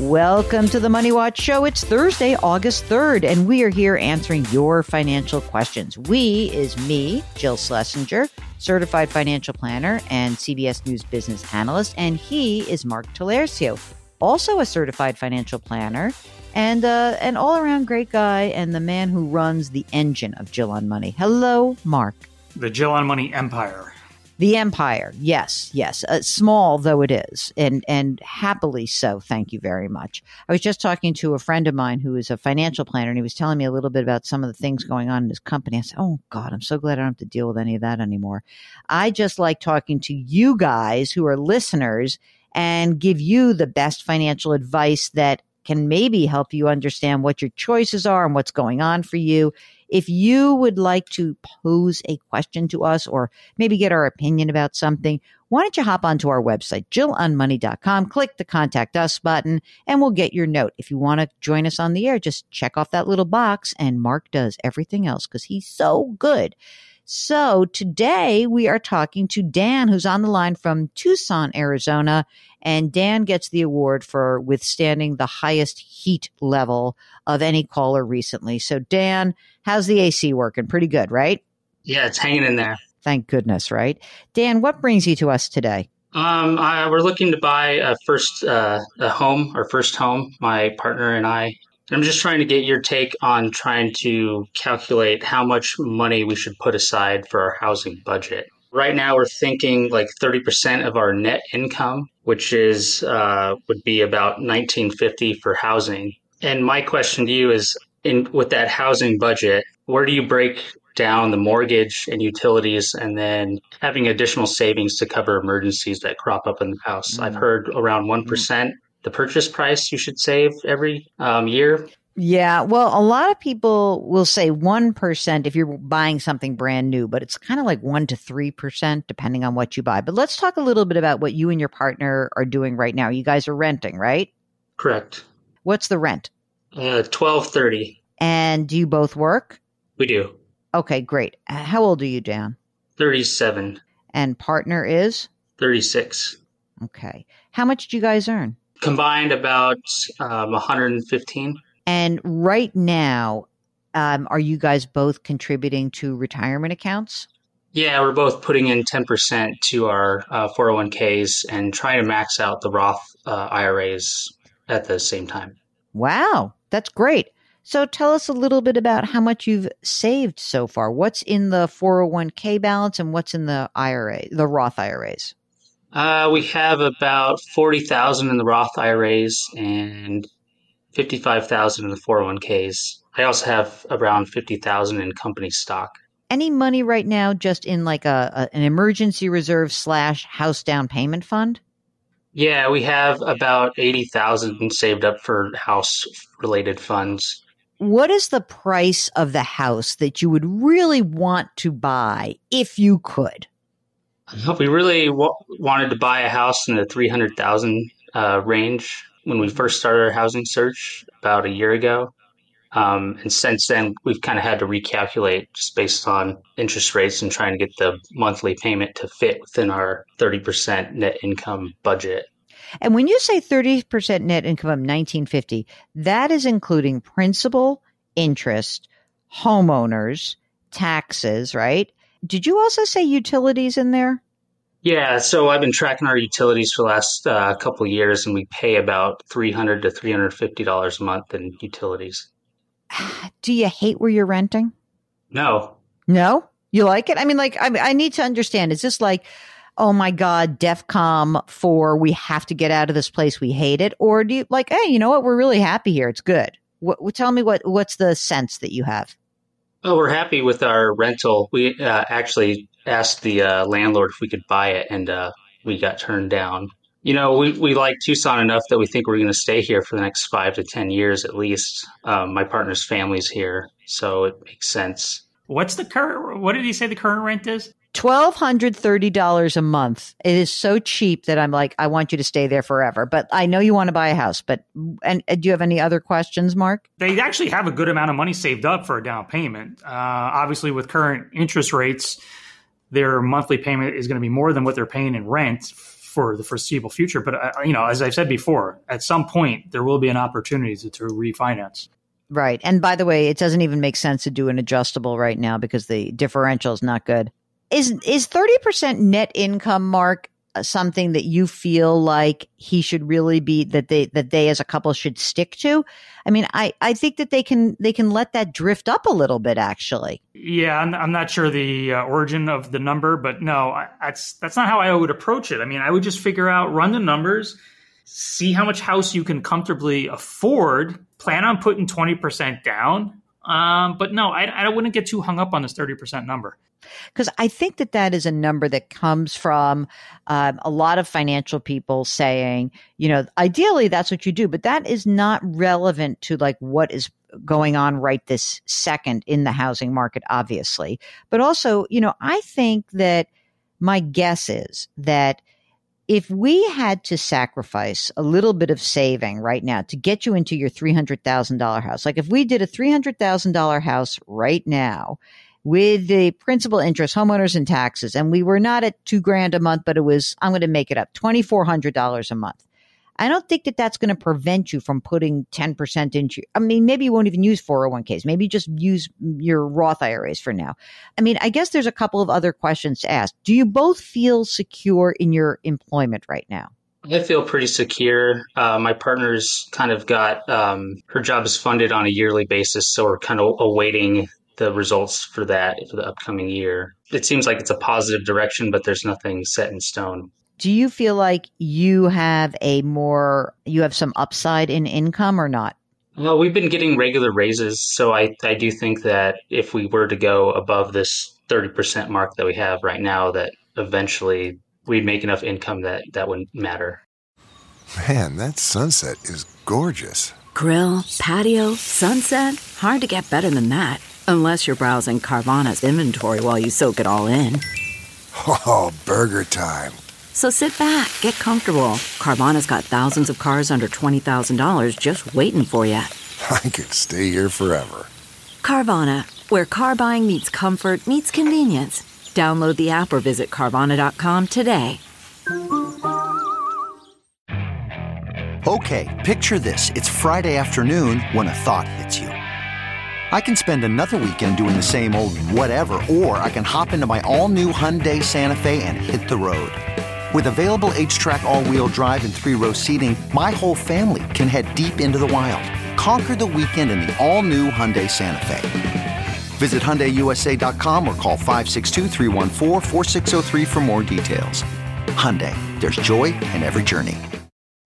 Welcome to the Money Watch Show. It's Thursday, August 3rd, and we are here answering your financial questions. We is me, Jill Schlesinger, certified financial planner and CBS News business analyst, and he is Mark Talercio, also a certified financial planner and uh, an all around great guy and the man who runs the engine of Jill on Money. Hello, Mark. The Jill on Money Empire. The empire, yes, yes, uh, small though it is, and and happily so. Thank you very much. I was just talking to a friend of mine who is a financial planner, and he was telling me a little bit about some of the things going on in his company. I said, "Oh God, I'm so glad I don't have to deal with any of that anymore." I just like talking to you guys who are listeners and give you the best financial advice that can maybe help you understand what your choices are and what's going on for you. If you would like to pose a question to us or maybe get our opinion about something, why don't you hop onto our website, jillonmoney.com, click the contact us button, and we'll get your note. If you want to join us on the air, just check off that little box and Mark does everything else because he's so good. So today we are talking to Dan, who's on the line from Tucson, Arizona. And Dan gets the award for withstanding the highest heat level of any caller recently. So, Dan, how's the AC working? Pretty good, right? Yeah, it's hanging in there. Thank goodness, right? Dan, what brings you to us today? Um, I, we're looking to buy a first uh, a home, our first home. My partner and I, I'm just trying to get your take on trying to calculate how much money we should put aside for our housing budget. Right now, we're thinking like 30% of our net income, which is uh, would be about 1950 for housing. And my question to you is, in with that housing budget, where do you break down the mortgage and utilities, and then having additional savings to cover emergencies that crop up in the house? Mm. I've heard around one mm the purchase price you should save every um, year? Yeah, well, a lot of people will say 1% if you're buying something brand new, but it's kind of like 1 to 3% depending on what you buy. But let's talk a little bit about what you and your partner are doing right now. You guys are renting, right? Correct. What's the rent? Uh 1230. And do you both work? We do. Okay, great. How old are you, Dan? 37. And partner is? 36. Okay. How much do you guys earn? Combined about um, 115. And right now, um, are you guys both contributing to retirement accounts? Yeah, we're both putting in 10% to our uh, 401ks and trying to max out the Roth uh, IRAs at the same time. Wow, that's great. So tell us a little bit about how much you've saved so far. What's in the 401k balance and what's in the IRA, the Roth IRAs? Uh, we have about forty thousand in the Roth IRAs and fifty-five thousand in the four hundred one ks. I also have around fifty thousand in company stock. Any money right now just in like a, a an emergency reserve slash house down payment fund? Yeah, we have about eighty thousand saved up for house related funds. What is the price of the house that you would really want to buy if you could? We really w- wanted to buy a house in the 300,000 uh, range when we first started our housing search about a year ago. Um, and since then, we've kind of had to recalculate just based on interest rates and trying to get the monthly payment to fit within our 30% net income budget. And when you say 30% net income of 1950, that is including principal, interest, homeowners, taxes, right? Did you also say utilities in there? Yeah, so I've been tracking our utilities for the last uh, couple of years, and we pay about three hundred to three hundred fifty dollars a month in utilities. Do you hate where you're renting? No, No, you like it? I mean, like, I, I need to understand. Is this like, oh my god, DEFCON for we have to get out of this place, we hate it, or do you like, hey, you know what? We're really happy here. It's good. What, tell me what what's the sense that you have? Oh, we're happy with our rental. We uh, actually asked the uh, landlord if we could buy it, and uh, we got turned down. You know, we, we like Tucson enough that we think we're going to stay here for the next five to 10 years at least. Um, my partner's family's here, so it makes sense. What's the current? What did he say the current rent is? Twelve hundred thirty dollars a month. It is so cheap that I'm like, I want you to stay there forever. But I know you want to buy a house. But and uh, do you have any other questions, Mark? They actually have a good amount of money saved up for a down payment. Uh, obviously, with current interest rates, their monthly payment is going to be more than what they're paying in rent for the foreseeable future. But uh, you know, as I've said before, at some point there will be an opportunity to, to refinance. Right. And by the way, it doesn't even make sense to do an adjustable right now because the differential is not good. Is is 30% net income mark uh, something that you feel like he should really be that they that they as a couple should stick to? I mean, I I think that they can they can let that drift up a little bit actually. Yeah, I'm, I'm not sure the uh, origin of the number, but no, I, that's that's not how I would approach it. I mean, I would just figure out, run the numbers, see how much house you can comfortably afford, plan on putting 20% down. Um, but no, I, I wouldn't get too hung up on this 30% number. Because I think that that is a number that comes from um, a lot of financial people saying, you know, ideally that's what you do, but that is not relevant to like what is going on right this second in the housing market, obviously. But also, you know, I think that my guess is that if we had to sacrifice a little bit of saving right now to get you into your $300,000 house, like if we did a $300,000 house right now with the principal interest, homeowners and taxes, and we were not at two grand a month, but it was, I'm going to make it up, $2,400 a month. I don't think that that's going to prevent you from putting 10% into, I mean, maybe you won't even use 401ks. Maybe just use your Roth IRAs for now. I mean, I guess there's a couple of other questions to ask. Do you both feel secure in your employment right now? I feel pretty secure. Uh, my partner's kind of got um, her job is funded on a yearly basis, so we're kind of awaiting the results for that for the upcoming year. It seems like it's a positive direction, but there's nothing set in stone. Do you feel like you have a more you have some upside in income or not? Well we've been getting regular raises so i i do think that if we were to go above this 30% mark that we have right now that eventually we'd make enough income that that wouldn't matter. Man that sunset is gorgeous. Grill patio sunset? Hard to get better than that unless you're browsing carvana's inventory while you soak it all in oh burger time so sit back, get comfortable. Carvana's got thousands of cars under $20,000 just waiting for you. I could stay here forever. Carvana, where car buying meets comfort, meets convenience. Download the app or visit Carvana.com today. Okay, picture this. It's Friday afternoon when a thought hits you. I can spend another weekend doing the same old whatever, or I can hop into my all new Hyundai Santa Fe and hit the road. With available HTRAC all-wheel drive and three-row seating, my whole family can head deep into the wild. Conquer the weekend in the all-new Hyundai Santa Fe. Visit HyundaiUSA.com or call 562 for more details. Hyundai, there's joy in every journey.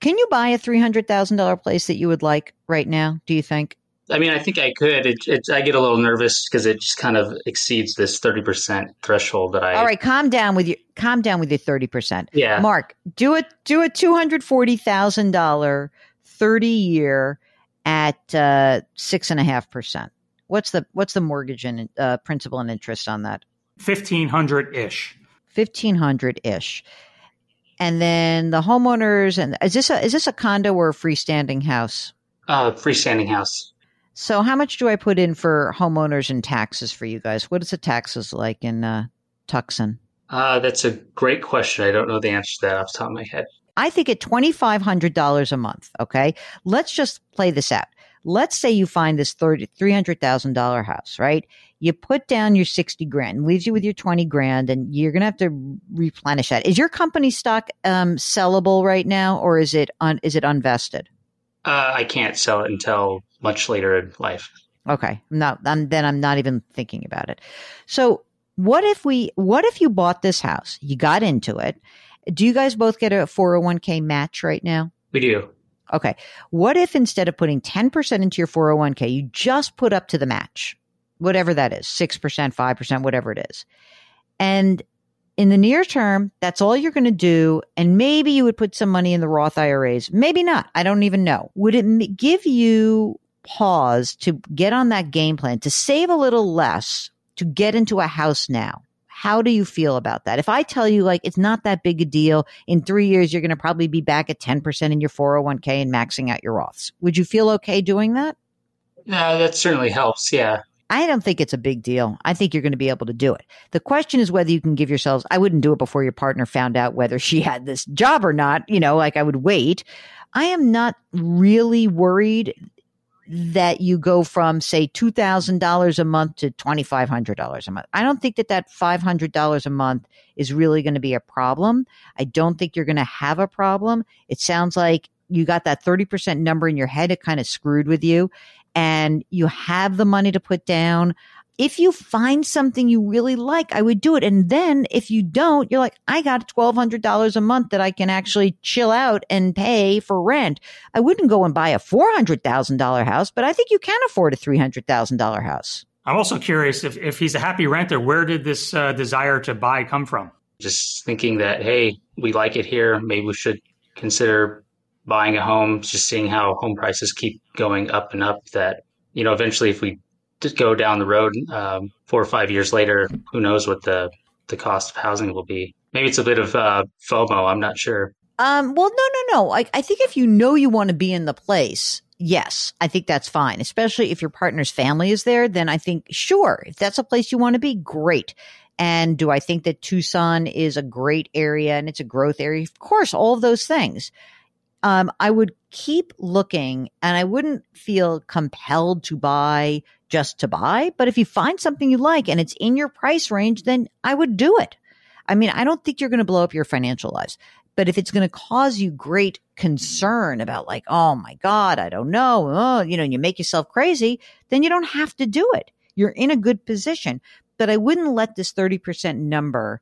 Can you buy a $300,000 place that you would like right now, do you think? I mean, I think I could. It, it, I get a little nervous because it just kind of exceeds this thirty percent threshold that I. All right, calm down with your calm down with your thirty percent. Yeah, Mark, do it. Do a two hundred forty thousand dollar thirty year at uh, six and a half percent. What's the what's the mortgage and uh, principal and interest on that? Fifteen hundred ish. Fifteen hundred ish. And then the homeowners and is this a is this a condo or a freestanding house? Uh, freestanding house. So, how much do I put in for homeowners and taxes for you guys? What is the taxes like in uh, Tucson? Uh, that's a great question. I don't know the answer to that off the top of my head. I think at $2,500 a month, okay? Let's just play this out. Let's say you find this $300,000 house, right? You put down your 60 grand, leaves you with your 20 grand, and you're going to have to replenish that. Is your company stock um, sellable right now, or is it un- is it unvested? Uh, I can't sell it until much later in life. Okay, I'm not. I'm, then I'm not even thinking about it. So, what if we? What if you bought this house? You got into it. Do you guys both get a 401k match right now? We do. Okay. What if instead of putting 10% into your 401k, you just put up to the match, whatever that is, 6%, 5%, whatever it is. And in the near term, that's all you're going to do. And maybe you would put some money in the Roth IRAs. Maybe not. I don't even know. Would it give you pause to get on that game plan to save a little less to get into a house now? How do you feel about that? If I tell you like it's not that big a deal, in three years you're going to probably be back at 10% in your 401k and maxing out your Roths. Would you feel okay doing that? No, that certainly helps. Yeah. I don't think it's a big deal. I think you're going to be able to do it. The question is whether you can give yourselves, I wouldn't do it before your partner found out whether she had this job or not. You know, like I would wait. I am not really worried that you go from say $2,000 a month to $2,500 a month. I don't think that that $500 a month is really going to be a problem. I don't think you're going to have a problem. It sounds like you got that 30% number in your head. It kind of screwed with you and you have the money to put down if you find something you really like, I would do it. And then if you don't, you're like, I got $1,200 a month that I can actually chill out and pay for rent. I wouldn't go and buy a $400,000 house, but I think you can afford a $300,000 house. I'm also curious if, if he's a happy renter, where did this uh, desire to buy come from? Just thinking that, hey, we like it here. Maybe we should consider buying a home, just seeing how home prices keep going up and up. That, you know, eventually if we go down the road um, four or five years later, who knows what the the cost of housing will be? Maybe it's a bit of uh, FOMO. I'm not sure. Um, well, no, no, no. I, I think if you know you want to be in the place, yes, I think that's fine. Especially if your partner's family is there, then I think sure, if that's a place you want to be, great. And do I think that Tucson is a great area and it's a growth area? Of course, all of those things. Um, I would keep looking and I wouldn't feel compelled to buy just to buy. But if you find something you like and it's in your price range, then I would do it. I mean, I don't think you're going to blow up your financial lives. But if it's going to cause you great concern about like, oh my God, I don't know, oh, you know, you make yourself crazy, then you don't have to do it. You're in a good position. But I wouldn't let this 30% number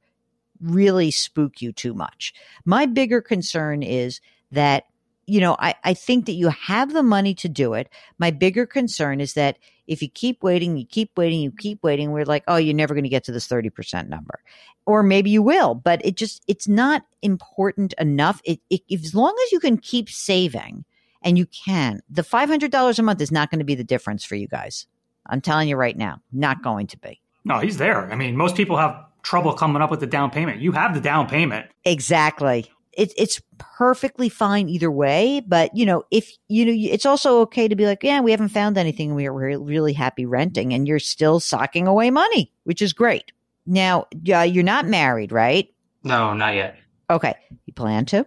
really spook you too much. My bigger concern is that you know, I, I think that you have the money to do it. My bigger concern is that if you keep waiting, you keep waiting, you keep waiting, we're like, oh, you're never going to get to this 30% number. Or maybe you will, but it just, it's not important enough. It, it as long as you can keep saving and you can, the $500 a month is not going to be the difference for you guys. I'm telling you right now, not going to be. No, he's there. I mean, most people have trouble coming up with the down payment. You have the down payment. Exactly it, it's perfectly fine either way. But you know, if you know, it's also okay to be like, yeah, we haven't found anything. We're, we're really happy renting, and you're still socking away money, which is great. Now, uh, you're not married, right? No, not yet. Okay, you plan to?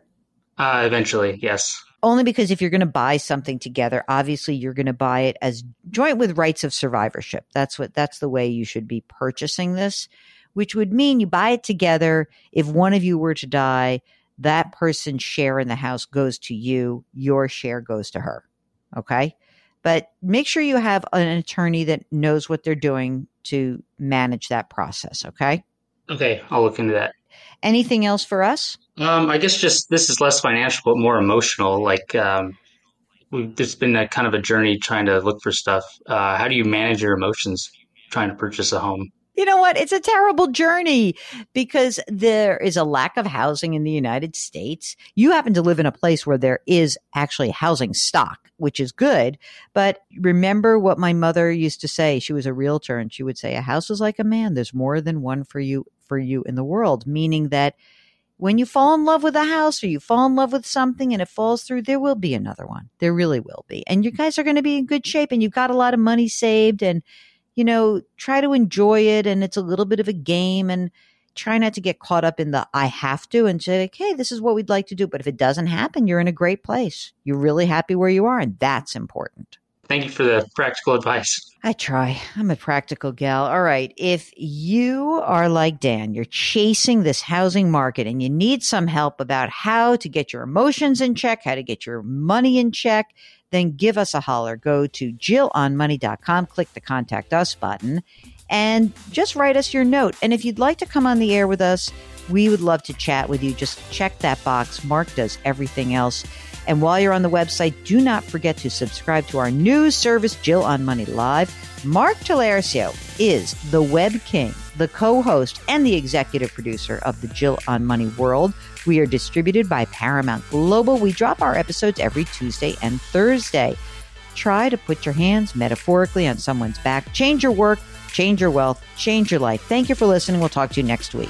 Uh, eventually, yes. Only because if you're going to buy something together, obviously you're going to buy it as joint with rights of survivorship. That's what that's the way you should be purchasing this, which would mean you buy it together. If one of you were to die, that person's share in the house goes to you, your share goes to her. Okay. But make sure you have an attorney that knows what they're doing to manage that process. Okay. Okay. I'll look into that. Anything else for us? Um, I guess just this is less financial, but more emotional. Like, um, there's been a kind of a journey trying to look for stuff. Uh, how do you manage your emotions trying to purchase a home? You know what? It's a terrible journey because there is a lack of housing in the United States. You happen to live in a place where there is actually housing stock, which is good. But remember what my mother used to say. She was a realtor and she would say, a house is like a man. There's more than one for you, for you in the world, meaning that when you fall in love with a house or you fall in love with something and it falls through, there will be another one. There really will be. And you guys are going to be in good shape and you've got a lot of money saved and, you know, try to enjoy it. And it's a little bit of a game and try not to get caught up in the I have to and say, like, hey, this is what we'd like to do. But if it doesn't happen, you're in a great place. You're really happy where you are. And that's important. Thank you for the practical advice. I try. I'm a practical gal. All right. If you are like Dan, you're chasing this housing market and you need some help about how to get your emotions in check, how to get your money in check, then give us a holler. Go to jillonmoney.com, click the contact us button, and just write us your note. And if you'd like to come on the air with us, we would love to chat with you. Just check that box. Mark does everything else. And while you're on the website, do not forget to subscribe to our news service, Jill on Money Live. Mark Talercio is the web king, the co-host, and the executive producer of the Jill on Money World. We are distributed by Paramount Global. We drop our episodes every Tuesday and Thursday. Try to put your hands metaphorically on someone's back. Change your work, change your wealth, change your life. Thank you for listening. We'll talk to you next week.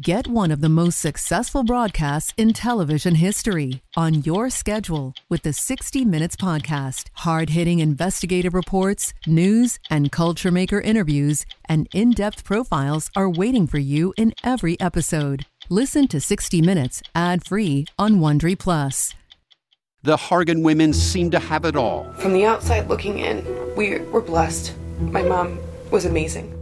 Get one of the most successful broadcasts in television history on your schedule with the 60 Minutes Podcast. Hard hitting investigative reports, news, and culture maker interviews, and in depth profiles are waiting for you in every episode. Listen to 60 Minutes ad free on Wondery Plus. The Hargan women seem to have it all. From the outside looking in, we were blessed. My mom was amazing.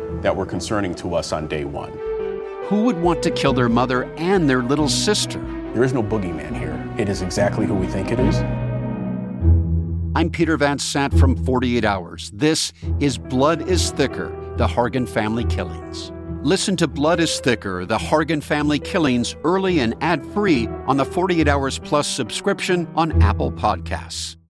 that were concerning to us on day one. Who would want to kill their mother and their little sister? There is no boogeyman here. It is exactly who we think it is. I'm Peter Van Sant from 48 Hours. This is Blood is Thicker The Hargan Family Killings. Listen to Blood is Thicker The Hargan Family Killings early and ad free on the 48 Hours Plus subscription on Apple Podcasts.